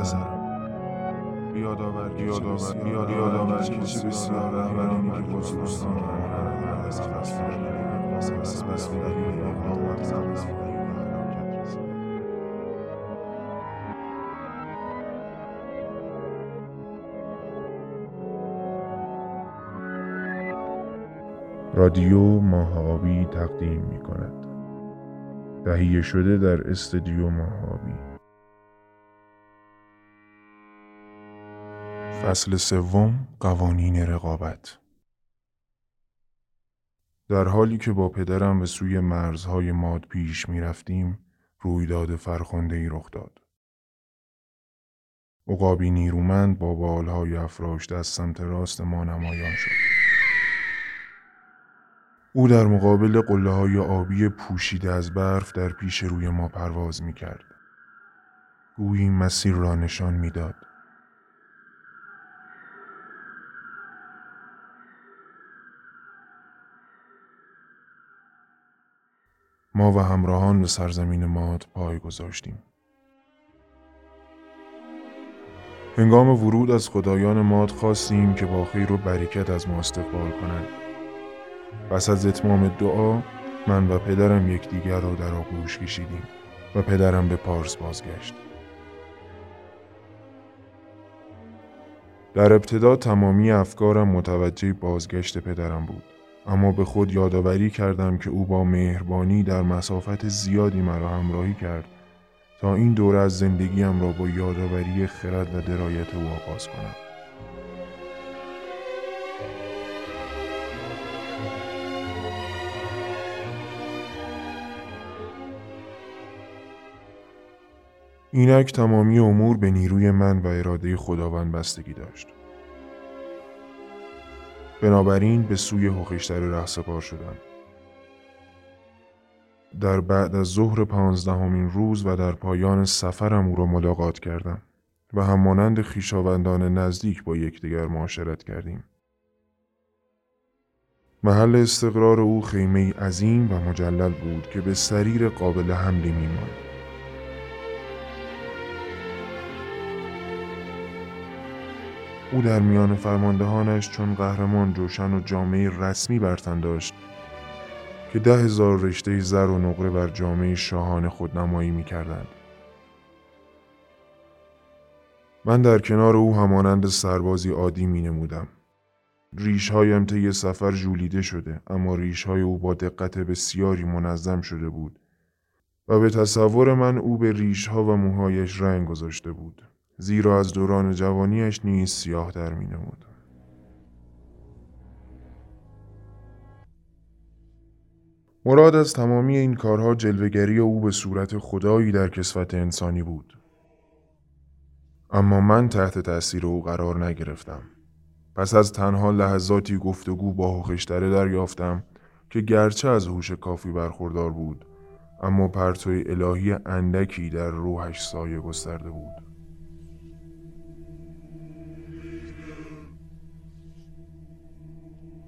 پسر بیاد آور بیاد آور بیاد آور کسی بسیار رهبرانی که بزرگستان از از بس رادیو ماه آبی تقدیم می کند تهیه شده در استدیو ماه فصل سوم قوانین رقابت در حالی که با پدرم به سوی مرزهای ماد پیش می رفتیم رویداد فرخنده ای رخ داد. عقابی نیرومند با بالهای افراشته از سمت راست ما نمایان شد. او در مقابل قله های آبی پوشیده از برف در پیش روی ما پرواز می کرد. گویی مسیر را نشان می‌داد. ما و همراهان به سرزمین ماد پای گذاشتیم. هنگام ورود از خدایان ماد خواستیم که با خیر و برکت از ما استقبال کنند. پس از اتمام دعا من و پدرم یکدیگر را در آغوش کشیدیم و پدرم به پارس بازگشت. در ابتدا تمامی افکارم متوجه بازگشت پدرم بود. اما به خود یادآوری کردم که او با مهربانی در مسافت زیادی مرا همراهی کرد تا این دوره از زندگیم را با یادآوری خرد و درایت او آغاز کنم. اینک تمامی امور به نیروی من و اراده خداوند بستگی داشت. بنابراین به سوی هوخشتر رهسپار شدم. در بعد از ظهر پانزدهمین روز و در پایان سفرم او را ملاقات کردم و همانند خیشاوندان نزدیک با یکدیگر معاشرت کردیم. محل استقرار او خیمه عظیم و مجلل بود که به سریر قابل حملی میماند. او در میان فرماندهانش چون قهرمان جوشن و جامعه رسمی برتن داشت که ده هزار رشته زر و نقره بر جامعه شاهان خود نمایی می کردند. من در کنار او همانند سربازی عادی می نمودم. ریش هایم طی سفر جولیده شده اما ریش های او با دقت بسیاری منظم شده بود و به تصور من او به ریش ها و موهایش رنگ گذاشته بود. زیرا از دوران جوانیش نیز سیاه در می نمود. مراد از تمامی این کارها جلوگری او به صورت خدایی در کسوت انسانی بود. اما من تحت تأثیر او قرار نگرفتم. پس از تنها لحظاتی گفتگو با هوخشتره دریافتم که گرچه از هوش کافی برخوردار بود اما پرتوی الهی اندکی در روحش سایه گسترده بود.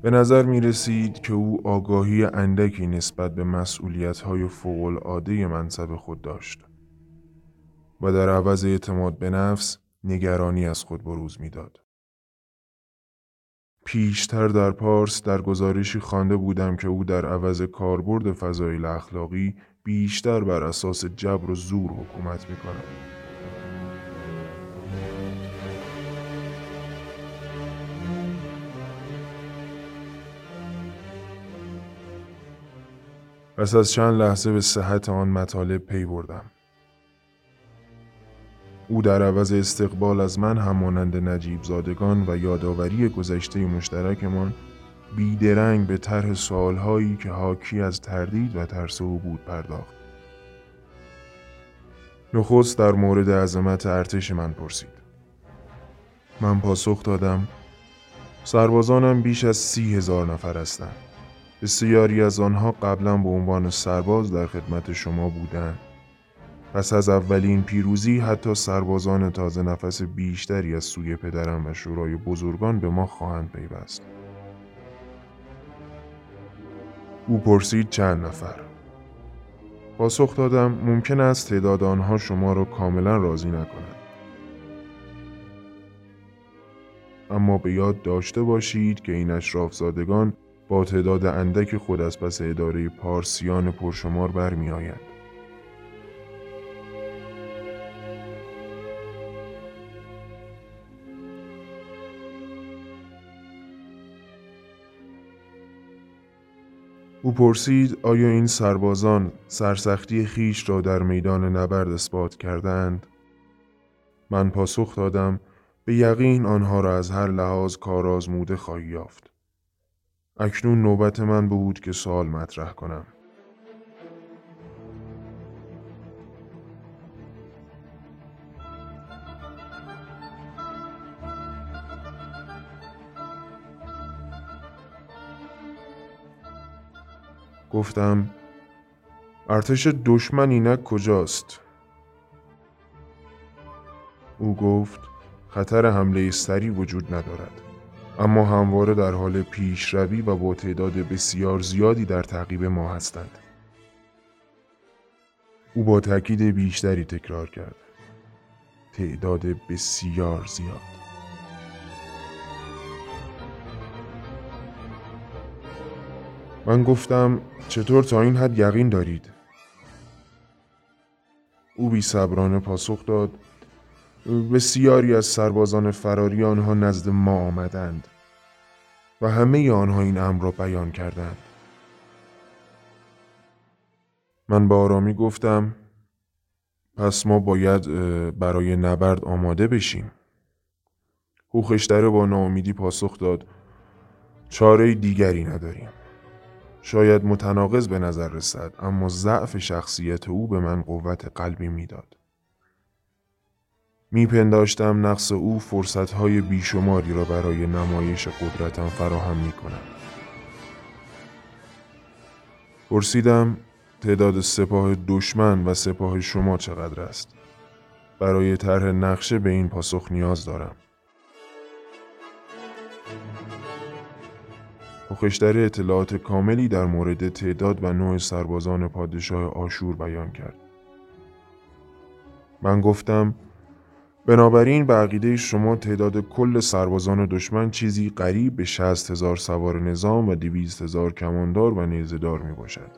به نظر می رسید که او آگاهی اندکی نسبت به مسئولیت های فوق العاده منصب خود داشت و در عوض اعتماد به نفس نگرانی از خود بروز می‌داد. پیشتر در پارس در گزارشی خوانده بودم که او در عوض کاربرد فضایل اخلاقی بیشتر بر اساس جبر و زور حکومت می کند. پس از چند لحظه به صحت آن مطالب پی بردم. او در عوض استقبال از من همانند نجیب زادگان و یادآوری گذشته مشترکمان بیدرنگ به طرح سوالهایی که حاکی از تردید و ترس او بود پرداخت. نخست در مورد عظمت ارتش من پرسید. من پاسخ دادم سربازانم بیش از سی هزار نفر هستند. بسیاری از آنها قبلا به عنوان سرباز در خدمت شما بودند. پس از اولین پیروزی حتی سربازان تازه نفس بیشتری از سوی پدرم و شورای بزرگان به ما خواهند پیوست. او پرسید چند نفر. پاسخ دادم ممکن است تعداد آنها شما را کاملا راضی نکند. اما به یاد داشته باشید که این اشرافزادگان با تعداد اندک خود از پس اداره پارسیان پرشمار برمی آید. او پرسید آیا این سربازان سرسختی خیش را در میدان نبرد اثبات کردند؟ من پاسخ دادم به یقین آنها را از هر لحاظ کارآزموده خواهی یافت. اکنون نوبت من بود که سوال مطرح کنم. گفتم ارتش دشمن اینک کجاست؟ او گفت خطر حمله سری وجود ندارد اما همواره در حال پیشروی و با تعداد بسیار زیادی در تعقیب ما هستند. او با تاکید بیشتری تکرار کرد. تعداد بسیار زیاد. من گفتم چطور تا این حد یقین دارید؟ او بی پاسخ داد. بسیاری از سربازان فراری آنها نزد ما آمدند و همه آنها این امر را بیان کردند. من با آرامی گفتم پس ما باید برای نبرد آماده بشیم. هوخشتره با ناامیدی پاسخ داد چاره دیگری نداریم. شاید متناقض به نظر رسد اما ضعف شخصیت او به من قوت قلبی می‌داد. میپنداشتم نقص او فرصتهای بیشماری را برای نمایش قدرتم فراهم می کند. پرسیدم تعداد سپاه دشمن و سپاه شما چقدر است؟ برای طرح نقشه به این پاسخ نیاز دارم. پخشتر اطلاعات کاملی در مورد تعداد و نوع سربازان پادشاه آشور بیان کرد. من گفتم بنابراین به عقیده شما تعداد کل سربازان دشمن چیزی قریب به شست هزار سوار نظام و دویست هزار کماندار و نیزدار می باشد.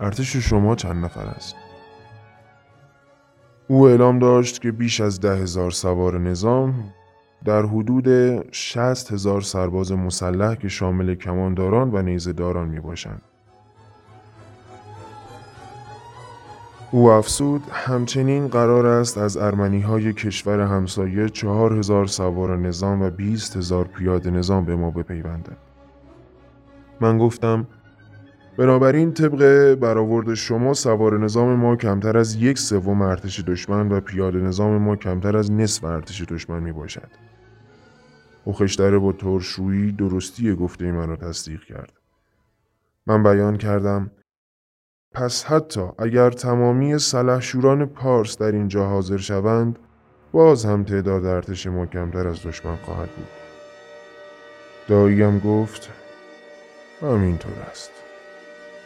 ارتش شما چند نفر است؟ او اعلام داشت که بیش از ده هزار سوار نظام در حدود شست هزار سرباز مسلح که شامل کمانداران و نیزداران می باشند. او افسود همچنین قرار است از ارمنی های کشور همسایه چهار هزار سوار نظام و بیست هزار پیاده نظام به ما بپیوندند. من گفتم بنابراین طبق برآورد شما سوار نظام ما کمتر از یک سوم ارتش دشمن و پیاده نظام ما کمتر از نصف ارتش دشمن می باشد. خشتره با ترشویی درستی گفته من را تصدیق کرد. من بیان کردم پس حتی اگر تمامی سلحشوران پارس در اینجا حاضر شوند باز هم تعداد ارتش ما کمتر از دشمن خواهد بود. داییم گفت همینطور است.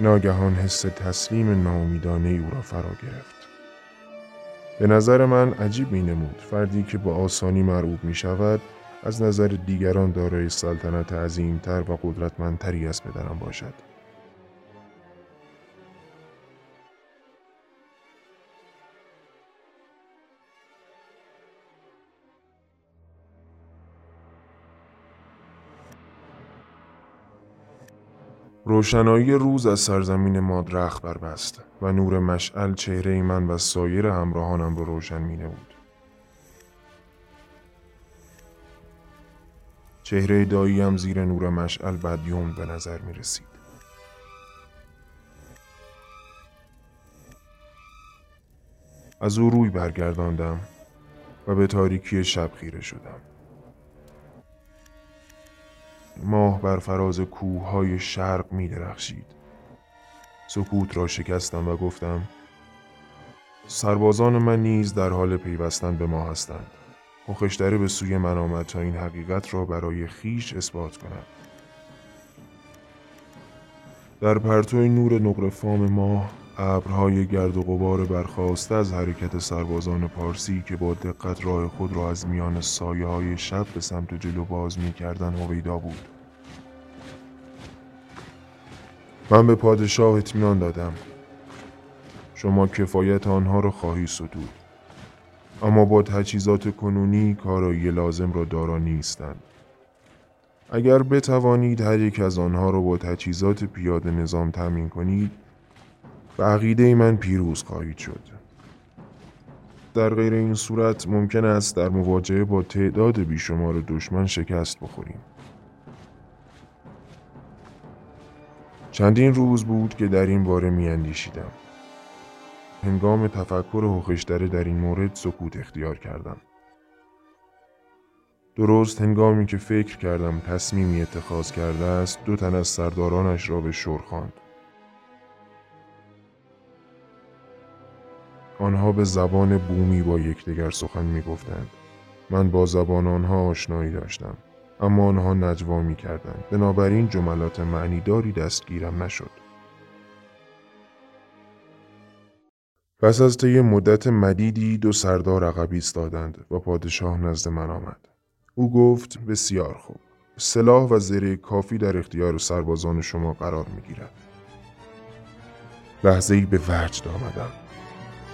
ناگهان حس تسلیم ناامیدانه او را فرا گرفت. به نظر من عجیب می نمود فردی که با آسانی مرعوب می شود از نظر دیگران دارای سلطنت عظیمتر و قدرتمندتری از پدرم باشد. روشنایی روز از سرزمین ما درخت بربست و نور مشعل چهره من و سایر همراهانم رو روشن می نمود. چهره داییم زیر نور مشعل بدیوم به نظر می رسید. از او روی برگرداندم و به تاریکی شب خیره شدم. ماه بر فراز کوههای شرق می درخشید. سکوت را شکستم و گفتم سربازان من نیز در حال پیوستن به ما هستند. مخشتره به سوی من آمد تا این حقیقت را برای خیش اثبات کند در پرتو نور نقره فام ماه ابرهای گرد و غبار برخواسته از حرکت سربازان پارسی که با دقت راه خود را از میان سایه های شب به سمت جلو باز می کردن هویدا بود. من به پادشاه اطمینان دادم. شما کفایت آنها را خواهی ستود. اما با تجهیزات کنونی کارایی لازم را دارا نیستند. اگر بتوانید هر یک از آنها را با تجهیزات پیاده نظام تمین کنید به عقیده من پیروز خواهید شد در غیر این صورت ممکن است در مواجهه با تعداد بیشمار دشمن شکست بخوریم چندین روز بود که در این باره می اندیشیدم. هنگام تفکر هخشتره در این مورد سکوت اختیار کردم. درست هنگامی که فکر کردم تصمیمی اتخاذ کرده است دو تن از سردارانش را به شور خواند آنها به زبان بومی با یکدیگر سخن می گفتند. من با زبان آنها آشنایی داشتم اما آنها نجوا می کردند بنابراین جملات معنیداری دستگیرم نشد پس از طی مدت مدیدی دو سردار عقبی ایستادند و پادشاه نزد من آمد او گفت بسیار خوب سلاح و زره کافی در اختیار سربازان شما قرار می گیرد. لحظه ای به وجد آمدم.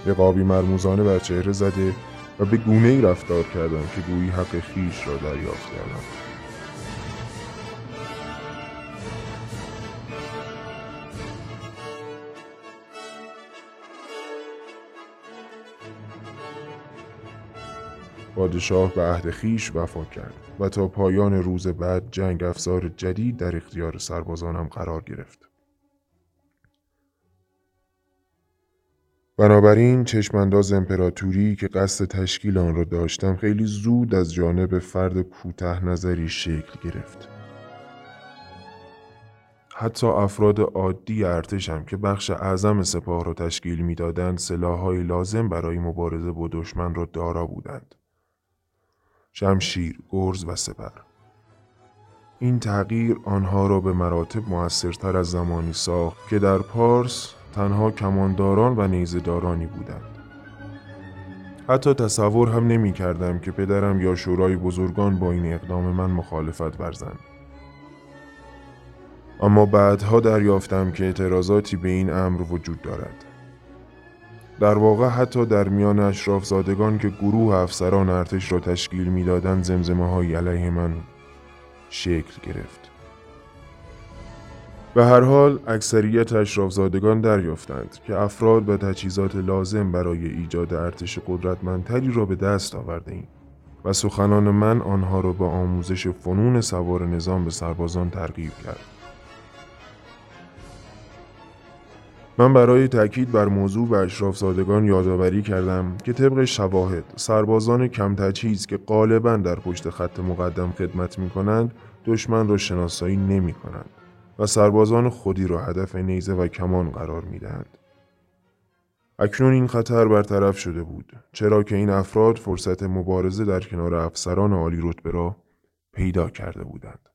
قابی مرموزانه بر چهره زده و به گونه ای رفتار کردم که گویی حق خیش را دریافت کردم. پادشاه به عهد خیش وفا کرد و تا پایان روز بعد جنگ افزار جدید در اختیار سربازانم قرار گرفت. بنابراین چشمانداز امپراتوری که قصد تشکیل آن را داشتم خیلی زود از جانب فرد کوته نظری شکل گرفت. حتی افراد عادی ارتشم که بخش اعظم سپاه را تشکیل می‌دادند سلاحهای لازم برای مبارزه با دشمن را دارا بودند. شمشیر، گرز و سپر. این تغییر آنها را به مراتب موثرتر از زمانی ساخت که در پارس تنها کمانداران و نیزدارانی بودند. حتی تصور هم نمی کردم که پدرم یا شورای بزرگان با این اقدام من مخالفت ورزند. اما بعدها دریافتم که اعتراضاتی به این امر وجود دارد. در واقع حتی در میان اشراف زادگان که گروه افسران ارتش را تشکیل می‌دادند زمزمه های علیه من شکل گرفت. به هر حال اکثریت اشرافزادگان دریافتند که افراد و تجهیزات لازم برای ایجاد ارتش قدرتمندتری را به دست آورده ایم و سخنان من آنها را به آموزش فنون سوار نظام به سربازان ترغیب کرد. من برای تاکید بر موضوع به اشرافزادگان یادآوری کردم که طبق شواهد سربازان کم تجهیز که غالبا در پشت خط مقدم خدمت می کنند دشمن را شناسایی نمی کنند. و سربازان خودی را هدف نیزه و کمان قرار می دهند. اکنون این خطر برطرف شده بود چرا که این افراد فرصت مبارزه در کنار افسران عالی رتبه را پیدا کرده بودند.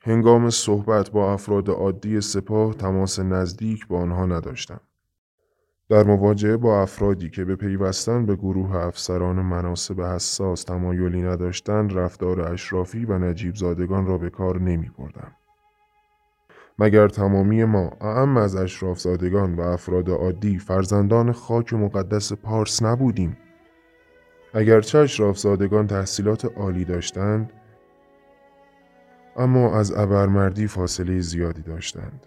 هنگام صحبت با افراد عادی سپاه تماس نزدیک با آنها نداشتم. در مواجهه با افرادی که به پیوستن به گروه افسران مناسب حساس تمایلی نداشتند رفتار اشرافی و نجیب زادگان را به کار نمی بردم. مگر تمامی ما اعم از اشراف زادگان و افراد عادی فرزندان خاک مقدس پارس نبودیم اگرچه اشراف زادگان تحصیلات عالی داشتند اما از ابرمردی فاصله زیادی داشتند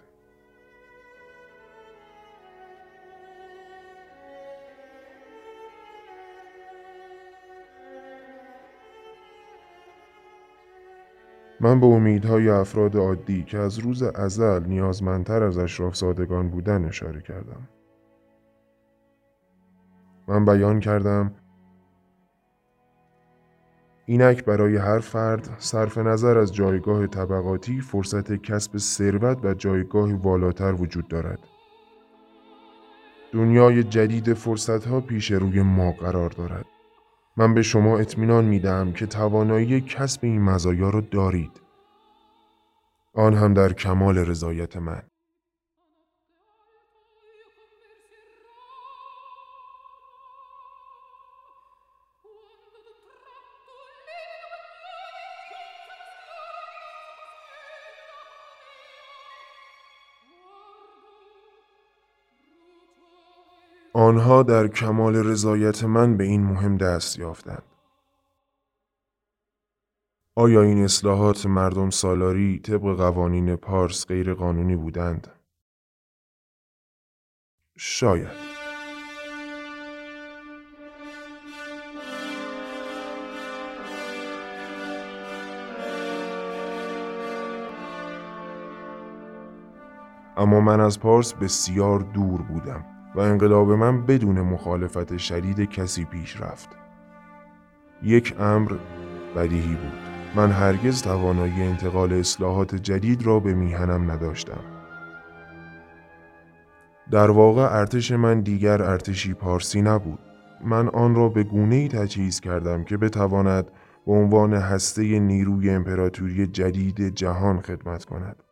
من به امیدهای افراد عادی که از روز ازل نیازمندتر از اشراف زادگان بودن اشاره کردم. من بیان کردم اینک برای هر فرد صرف نظر از جایگاه طبقاتی فرصت کسب ثروت و جایگاه والاتر وجود دارد. دنیای جدید فرصت ها پیش روی ما قرار دارد. من به شما اطمینان میدم که توانایی کسب این مزایا را دارید. آن هم در کمال رضایت من. آنها در کمال رضایت من به این مهم دست یافتند. آیا این اصلاحات مردم سالاری طبق قوانین پارس غیر قانونی بودند؟ شاید. اما من از پارس بسیار دور بودم و انقلاب من بدون مخالفت شدید کسی پیش رفت. یک امر بدیهی بود. من هرگز توانایی انتقال اصلاحات جدید را به میهنم نداشتم. در واقع ارتش من دیگر ارتشی پارسی نبود. من آن را به گونه ای تجهیز کردم که بتواند به عنوان هسته نیروی امپراتوری جدید جهان خدمت کند.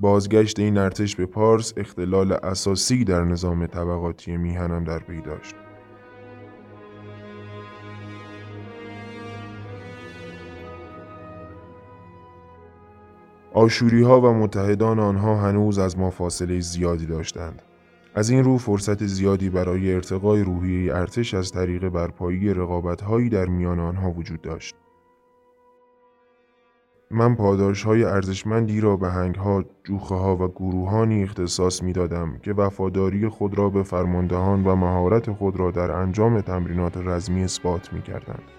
بازگشت این ارتش به پارس اختلال اساسی در نظام طبقاتی میهنم در پی داشت. آشوری ها و متحدان آنها هنوز از ما فاصله زیادی داشتند. از این رو فرصت زیادی برای ارتقای روحیه ارتش از طریق برپایی رقابت هایی در میان آنها وجود داشت. من پاداش های ارزشمندی را به هنگ ها، جوخه ها و گروهانی اختصاص می دادم که وفاداری خود را به فرماندهان و مهارت خود را در انجام تمرینات رزمی اثبات می کردند.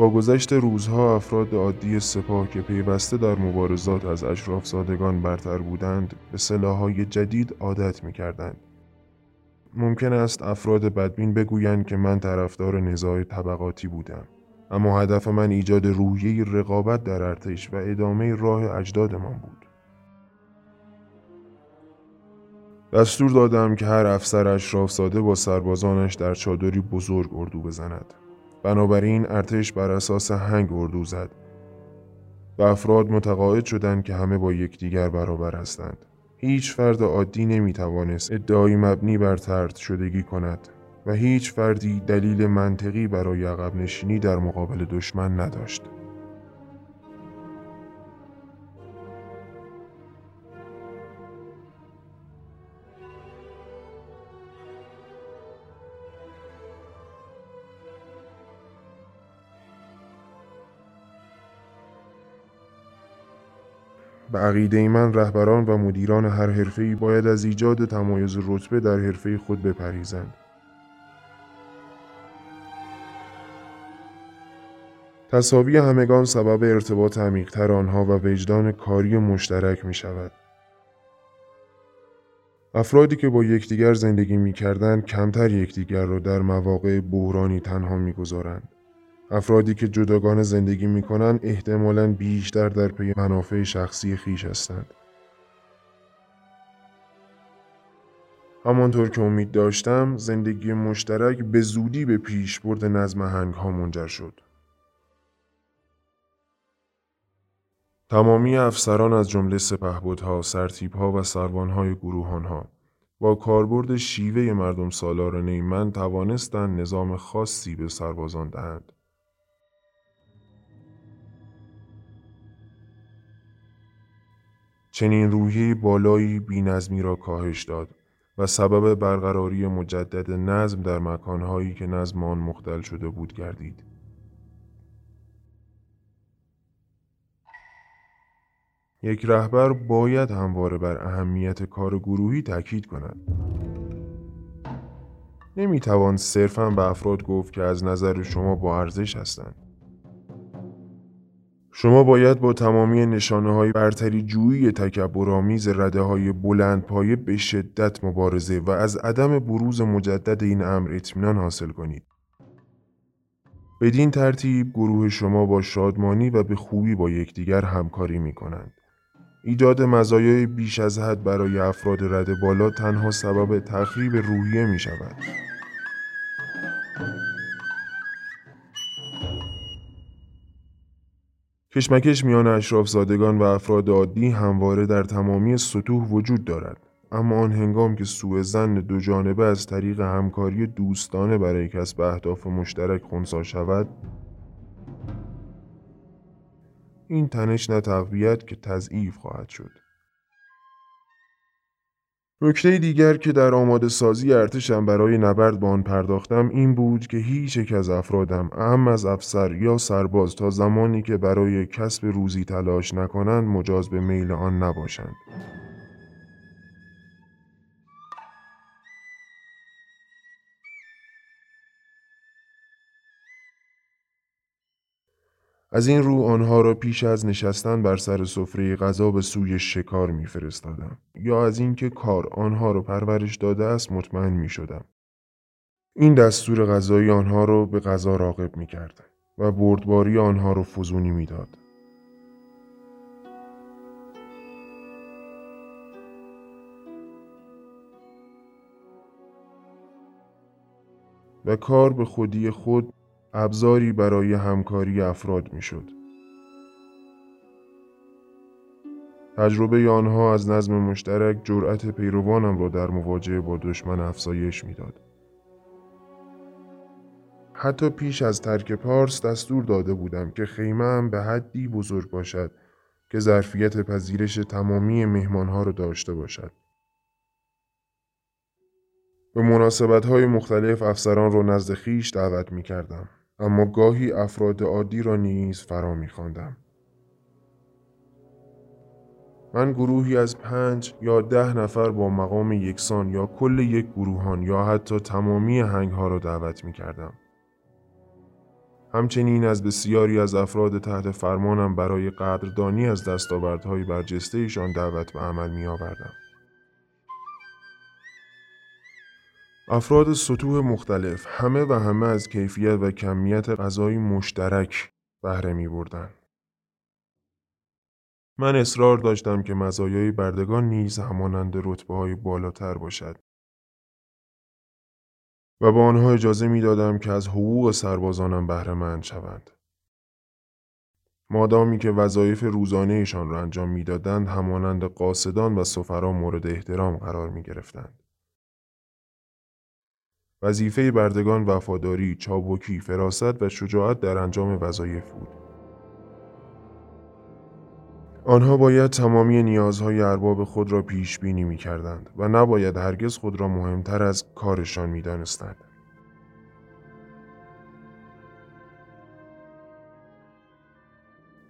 با گذشت روزها افراد عادی سپاه که پیوسته در مبارزات از اشراف زادگان برتر بودند به سلاحهای جدید عادت می کردند. ممکن است افراد بدبین بگویند که من طرفدار نزاع طبقاتی بودم. اما هدف من ایجاد روحیه رقابت در ارتش و ادامه راه اجدادمان بود. دستور دادم که هر افسر اشراف ساده با سربازانش در چادری بزرگ اردو بزند. بنابراین ارتش بر اساس هنگ اردو زد و افراد متقاعد شدند که همه با یکدیگر برابر هستند. هیچ فرد عادی نمی توانست ادعای مبنی بر ترد شدگی کند و هیچ فردی دلیل منطقی برای عقب نشینی در مقابل دشمن نداشت. به عقیده من رهبران و مدیران هر حرفه‌ای باید از ایجاد تمایز رتبه در حرفه خود بپریزند. تصاوی همگان سبب ارتباط عمیقتر آنها و وجدان کاری مشترک می شود. افرادی که با یکدیگر زندگی می کردن کمتر یکدیگر را در مواقع بحرانی تنها می گذارند. افرادی که جداگانه زندگی می کنند احتمالاً بیشتر در پی منافع شخصی خیش هستند. همانطور که امید داشتم زندگی مشترک به زودی به پیش برد نظم هنگ ها منجر شد. تمامی افسران از جمله سپهبدها، سرتیبها و سروانهای گروهانها با کاربرد شیوه مردم سالارانه من توانستند نظام خاصی به سربازان دهند. چنین روحی بالایی بینظمی را کاهش داد و سبب برقراری مجدد نظم در مکانهایی که نظم آن مختل شده بود گردید. یک رهبر باید همواره بر اهمیت کار گروهی تاکید کند. نمی‌توان صرفا به افراد گفت که از نظر شما با ارزش هستند. شما باید با تمامی نشانه های برتری جویی تکبرآمیز رده های بلند پایه به شدت مبارزه و از عدم بروز مجدد این امر اطمینان حاصل کنید. بدین ترتیب گروه شما با شادمانی و به خوبی با یکدیگر همکاری می کنند. ایجاد مزایای بیش از حد برای افراد رد بالا تنها سبب تخریب روحیه می شود. کشمکش میان اشراف زادگان و افراد عادی همواره در تمامی سطوح وجود دارد. اما آن هنگام که سوء زن دو جانبه از طریق همکاری دوستانه برای کسب اهداف مشترک خونسا شود این تنش نه تقویت که تضعیف خواهد شد نکته دیگر که در آماده سازی ارتشم برای نبرد با آن پرداختم این بود که هیچ یک از افرادم اهم از افسر یا سرباز تا زمانی که برای کسب روزی تلاش نکنند مجاز به میل آن نباشند. از این رو آنها را پیش از نشستن بر سر سفره غذا به سوی شکار میفرستادم یا از اینکه کار آنها را پرورش داده است مطمئن می شدم. این دستور غذایی آنها را به غذا راقب می کرد و بردباری آنها را فزونی می داد. و کار به خودی خود ابزاری برای همکاری افراد می‌شد. تجربه آنها از نظم مشترک جرأت پیروانم را در مواجهه با دشمن افزایش می‌داد. حتی پیش از ترک پارس دستور داده بودم که خیمه هم به حدی بزرگ باشد که ظرفیت پذیرش تمامی مهمانها را داشته باشد. به مناسبت های مختلف افسران را نزد خیش دعوت می کردم. اما گاهی افراد عادی را نیز فرا میخواندم من گروهی از پنج یا ده نفر با مقام یکسان یا کل یک گروهان یا حتی تمامی هنگ ها را دعوت می کردم. همچنین از بسیاری از افراد تحت فرمانم برای قدردانی از دستاوردهای برجسته ایشان دعوت به عمل می آوردم. افراد سطوح مختلف همه و همه از کیفیت و کمیت غذای مشترک بهره می بردن. من اصرار داشتم که مزایای بردگان نیز همانند رتبه های بالاتر باشد و با آنها اجازه می دادم که از حقوق سربازانم بهره مند شوند. مادامی که وظایف روزانهشان را انجام می‌دادند همانند قاصدان و سفرا مورد احترام قرار می گرفتند. وظیفه بردگان وفاداری، چابکی، فراست و شجاعت در انجام وظایف بود. آنها باید تمامی نیازهای ارباب خود را پیش بینی می کردند و نباید هرگز خود را مهمتر از کارشان می دانستند.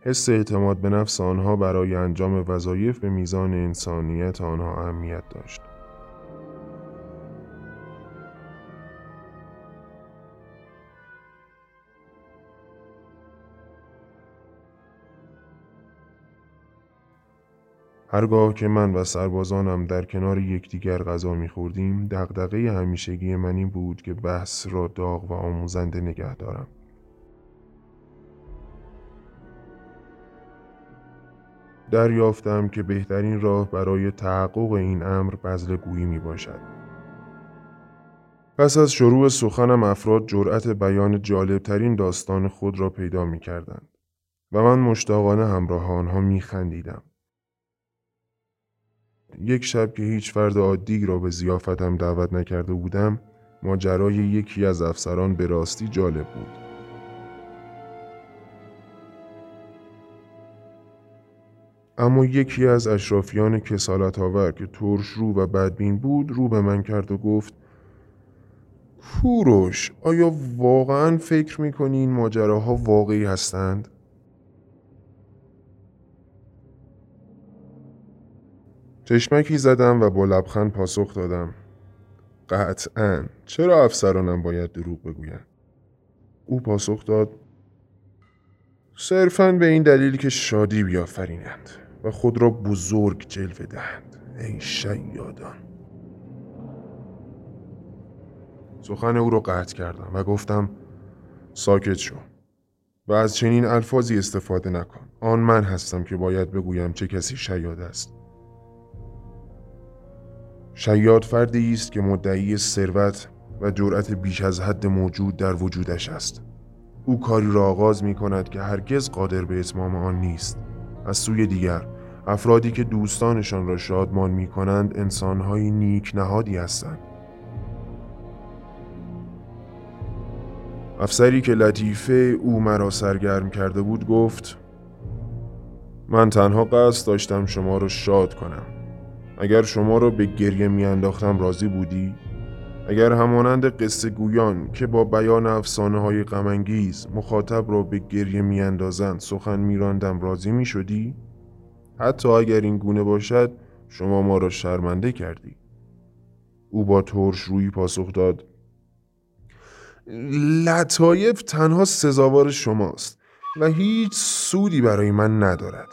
حس اعتماد به نفس آنها برای انجام وظایف به میزان انسانیت آنها اهمیت داشت. هرگاه که من و سربازانم در کنار یکدیگر غذا میخوردیم دغدغه همیشگی من این بود که بحث را داغ و آموزنده نگه دارم دریافتم که بهترین راه برای تحقق این امر بزل گویی می باشد. پس از شروع سخنم افراد جرأت بیان جالبترین داستان خود را پیدا می کردند و من مشتاقانه همراه آنها می خندیدم. یک شب که هیچ فرد عادی را به زیافتم دعوت نکرده بودم ماجرای یکی از افسران به راستی جالب بود اما یکی از اشرافیان کسالت آور که ترش رو و بدبین بود رو به من کرد و گفت کوروش آیا واقعا فکر می‌کنی این ماجراها واقعی هستند؟ چشمکی زدم و با لبخند پاسخ دادم. قطعا. چرا افسرانم باید دروغ بگویند او پاسخ داد. صرفا به این دلیل که شادی بیافرینند و خود را بزرگ جلوه دهند. ای شیادان. سخن او را قطع کردم و گفتم ساکت شو و از چنین الفاظی استفاده نکن. آن من هستم که باید بگویم چه کسی شیاد است. شیاد فردی است که مدعی ثروت و جرأت بیش از حد موجود در وجودش است. او کاری را آغاز می کند که هرگز قادر به اتمام آن نیست. از سوی دیگر افرادی که دوستانشان را شادمان می کنند انسانهایی نیک نهادی هستند. افسری که لطیفه او مرا سرگرم کرده بود گفت من تنها قصد داشتم شما را شاد کنم. اگر شما را به گریه میانداختم راضی بودی؟ اگر همانند قصه گویان که با بیان افسانه های غمانگیز مخاطب را به گریه میاندازند سخن میراندم راضی می شدی؟ حتی اگر این گونه باشد شما ما را شرمنده کردی. او با ترش روی پاسخ داد. لطایف تنها سزاوار شماست و هیچ سودی برای من ندارد.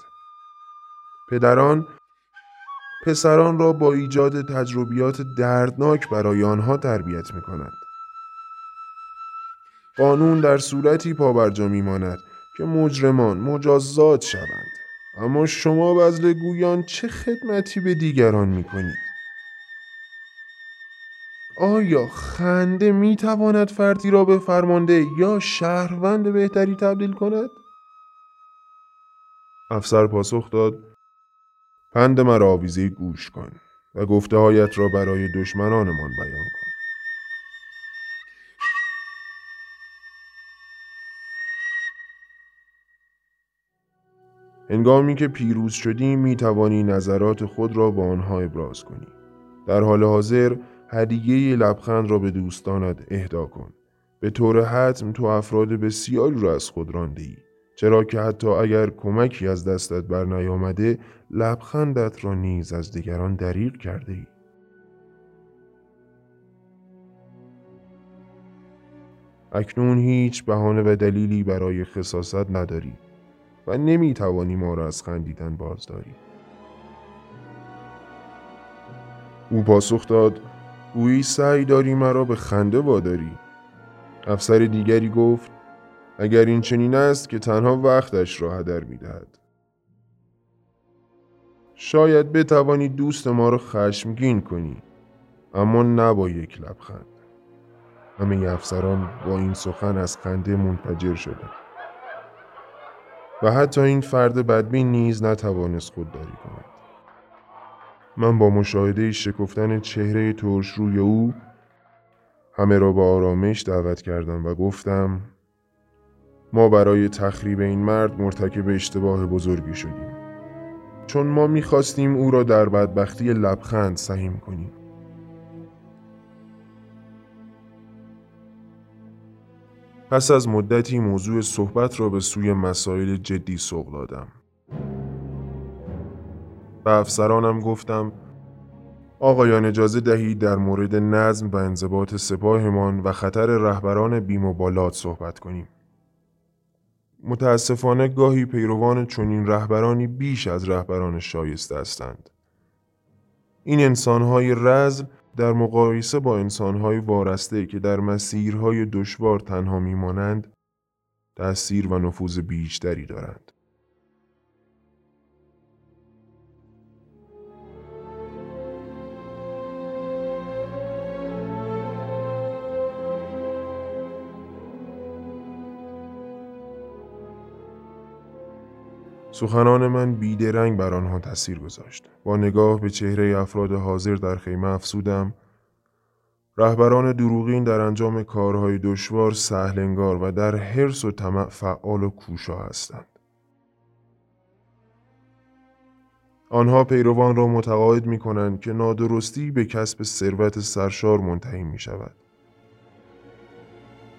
پدران پسران را با ایجاد تجربیات دردناک برای آنها تربیت می کند. قانون در صورتی پابرجا می ماند که مجرمان مجازات شوند اما شما بزل گویان چه خدمتی به دیگران می کنید؟ آیا خنده می تواند فردی را به فرمانده یا شهروند بهتری تبدیل کند؟ افسر پاسخ داد پند مرا آویزه گوش کن و گفته هایت را برای دشمنانمان بیان کن. هنگامی که پیروز شدی می توانی نظرات خود را با آنها ابراز کنی. در حال حاضر هدیه لبخند را به دوستانت اهدا کن. به طور حتم تو افراد بسیاری را از خود رانده چرا که حتی اگر کمکی از دستت بر نیامده لبخندت را نیز از دیگران دریغ کرده ای. اکنون هیچ بهانه و دلیلی برای خصاصت نداری و نمی توانی ما را از خندیدن بازداری. او پاسخ داد گویی سعی داری مرا به خنده واداری افسر دیگری گفت اگر این چنین است که تنها وقتش را هدر می دهد. شاید بتوانی دوست ما را خشمگین کنی اما نه با یک لبخند. همه افسران با این سخن از خنده منفجر شدند. و حتی این فرد بدبین نیز نتوانست خودداری کند. من با مشاهده شکفتن چهره ترش روی او همه را با آرامش دعوت کردم و گفتم ما برای تخریب این مرد مرتکب اشتباه بزرگی شدیم. چون ما می‌خواستیم او را در بدبختی لبخند سهیم کنیم. پس از مدتی موضوع صحبت را به سوی مسائل جدی سوق دادم. به افسرانم گفتم آقایان اجازه دهید در مورد نظم و انضباط سپاهمان و خطر رهبران بیمبالات صحبت کنیم. متاسفانه گاهی پیروان چنین رهبرانی بیش از رهبران شایسته هستند. این انسانهای رزل در مقایسه با انسانهای وارسته که در مسیرهای دشوار تنها میمانند تأثیر و نفوذ بیشتری دارند. سخنان من بیدرنگ بر آنها تاثیر گذاشت. با نگاه به چهره افراد حاضر در خیمه افسودم رهبران دروغین در انجام کارهای دشوار سهلنگار و در حرس و طمع فعال و کوشا هستند. آنها پیروان را متقاعد می کنند که نادرستی به کسب ثروت سرشار منتهی می شود.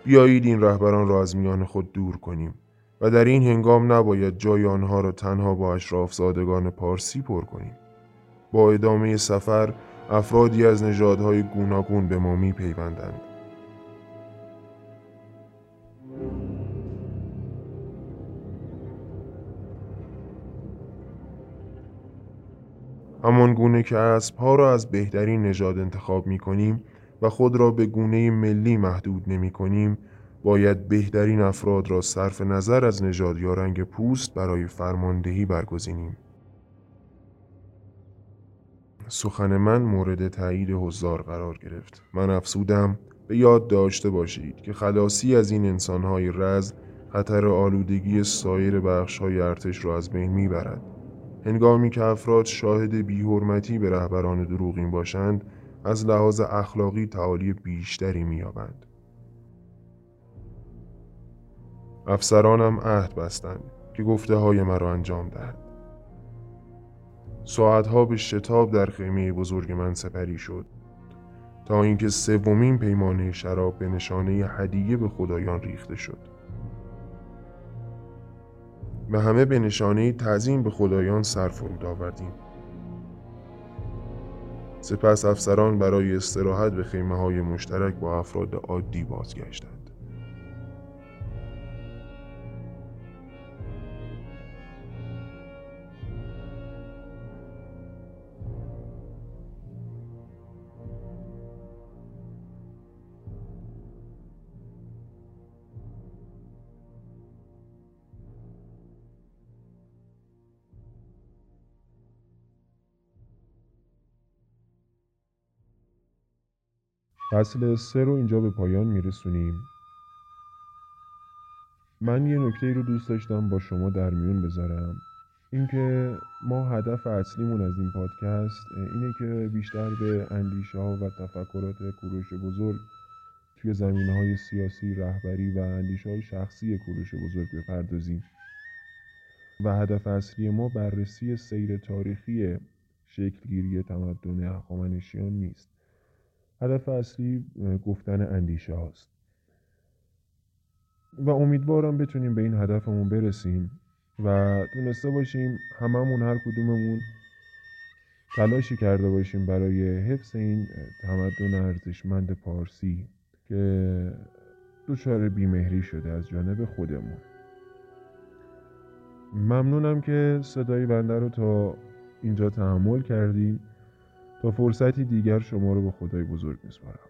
بیایید این رهبران را از میان خود دور کنیم. و در این هنگام نباید جای آنها را تنها با اشراف زادگان پارسی پر کنیم. با ادامه سفر افرادی از نژادهای گوناگون به ما می پیوندند. همان گونه که اسبها را از بهترین نژاد انتخاب می کنیم و خود را به گونه ملی محدود نمی کنیم باید بهترین افراد را صرف نظر از نژاد یا رنگ پوست برای فرماندهی برگزینیم. سخن من مورد تایید حضار قرار گرفت. من افسودم به یاد داشته باشید که خلاصی از این انسانهای رز خطر آلودگی سایر بخشهای ارتش را از بین می‌برد. هنگامی که افراد شاهد بیحرمتی به رهبران دروغین باشند از لحاظ اخلاقی تعالی بیشتری مییابند افسرانم عهد بستند که گفته های مرا انجام دهد ساعتها به شتاب در خیمه بزرگ من سپری شد تا اینکه سومین پیمانه شراب به نشانه هدیه به خدایان ریخته شد. و همه به نشانه تعظیم به خدایان سر فرود آوردیم. سپس افسران برای استراحت به خیمه های مشترک با افراد عادی بازگشتند. فصل سه رو اینجا به پایان میرسونیم. من یه نکته رو دوست داشتم با شما در میون بذارم. اینکه ما هدف اصلیمون از این پادکست اینه که بیشتر به اندیشه ها و تفکرات کوروش بزرگ توی زمینه های سیاسی رهبری و اندیشه های شخصی کوروش بزرگ بپردازیم. و هدف اصلی ما بررسی سیر تاریخی شکلگیری تمدن هخامنشیان نیست. هدف اصلی گفتن اندیشه هاست. و امیدوارم بتونیم به این هدفمون برسیم و تونسته باشیم هممون هر کدوممون تلاشی کرده باشیم برای حفظ این تمدن ارزشمند پارسی که دچار بیمهری شده از جانب خودمون. ممنونم که صدای بنده رو تا اینجا تحمل کردیم تا فرصتی دیگر شما رو به خدای بزرگ میسپارم.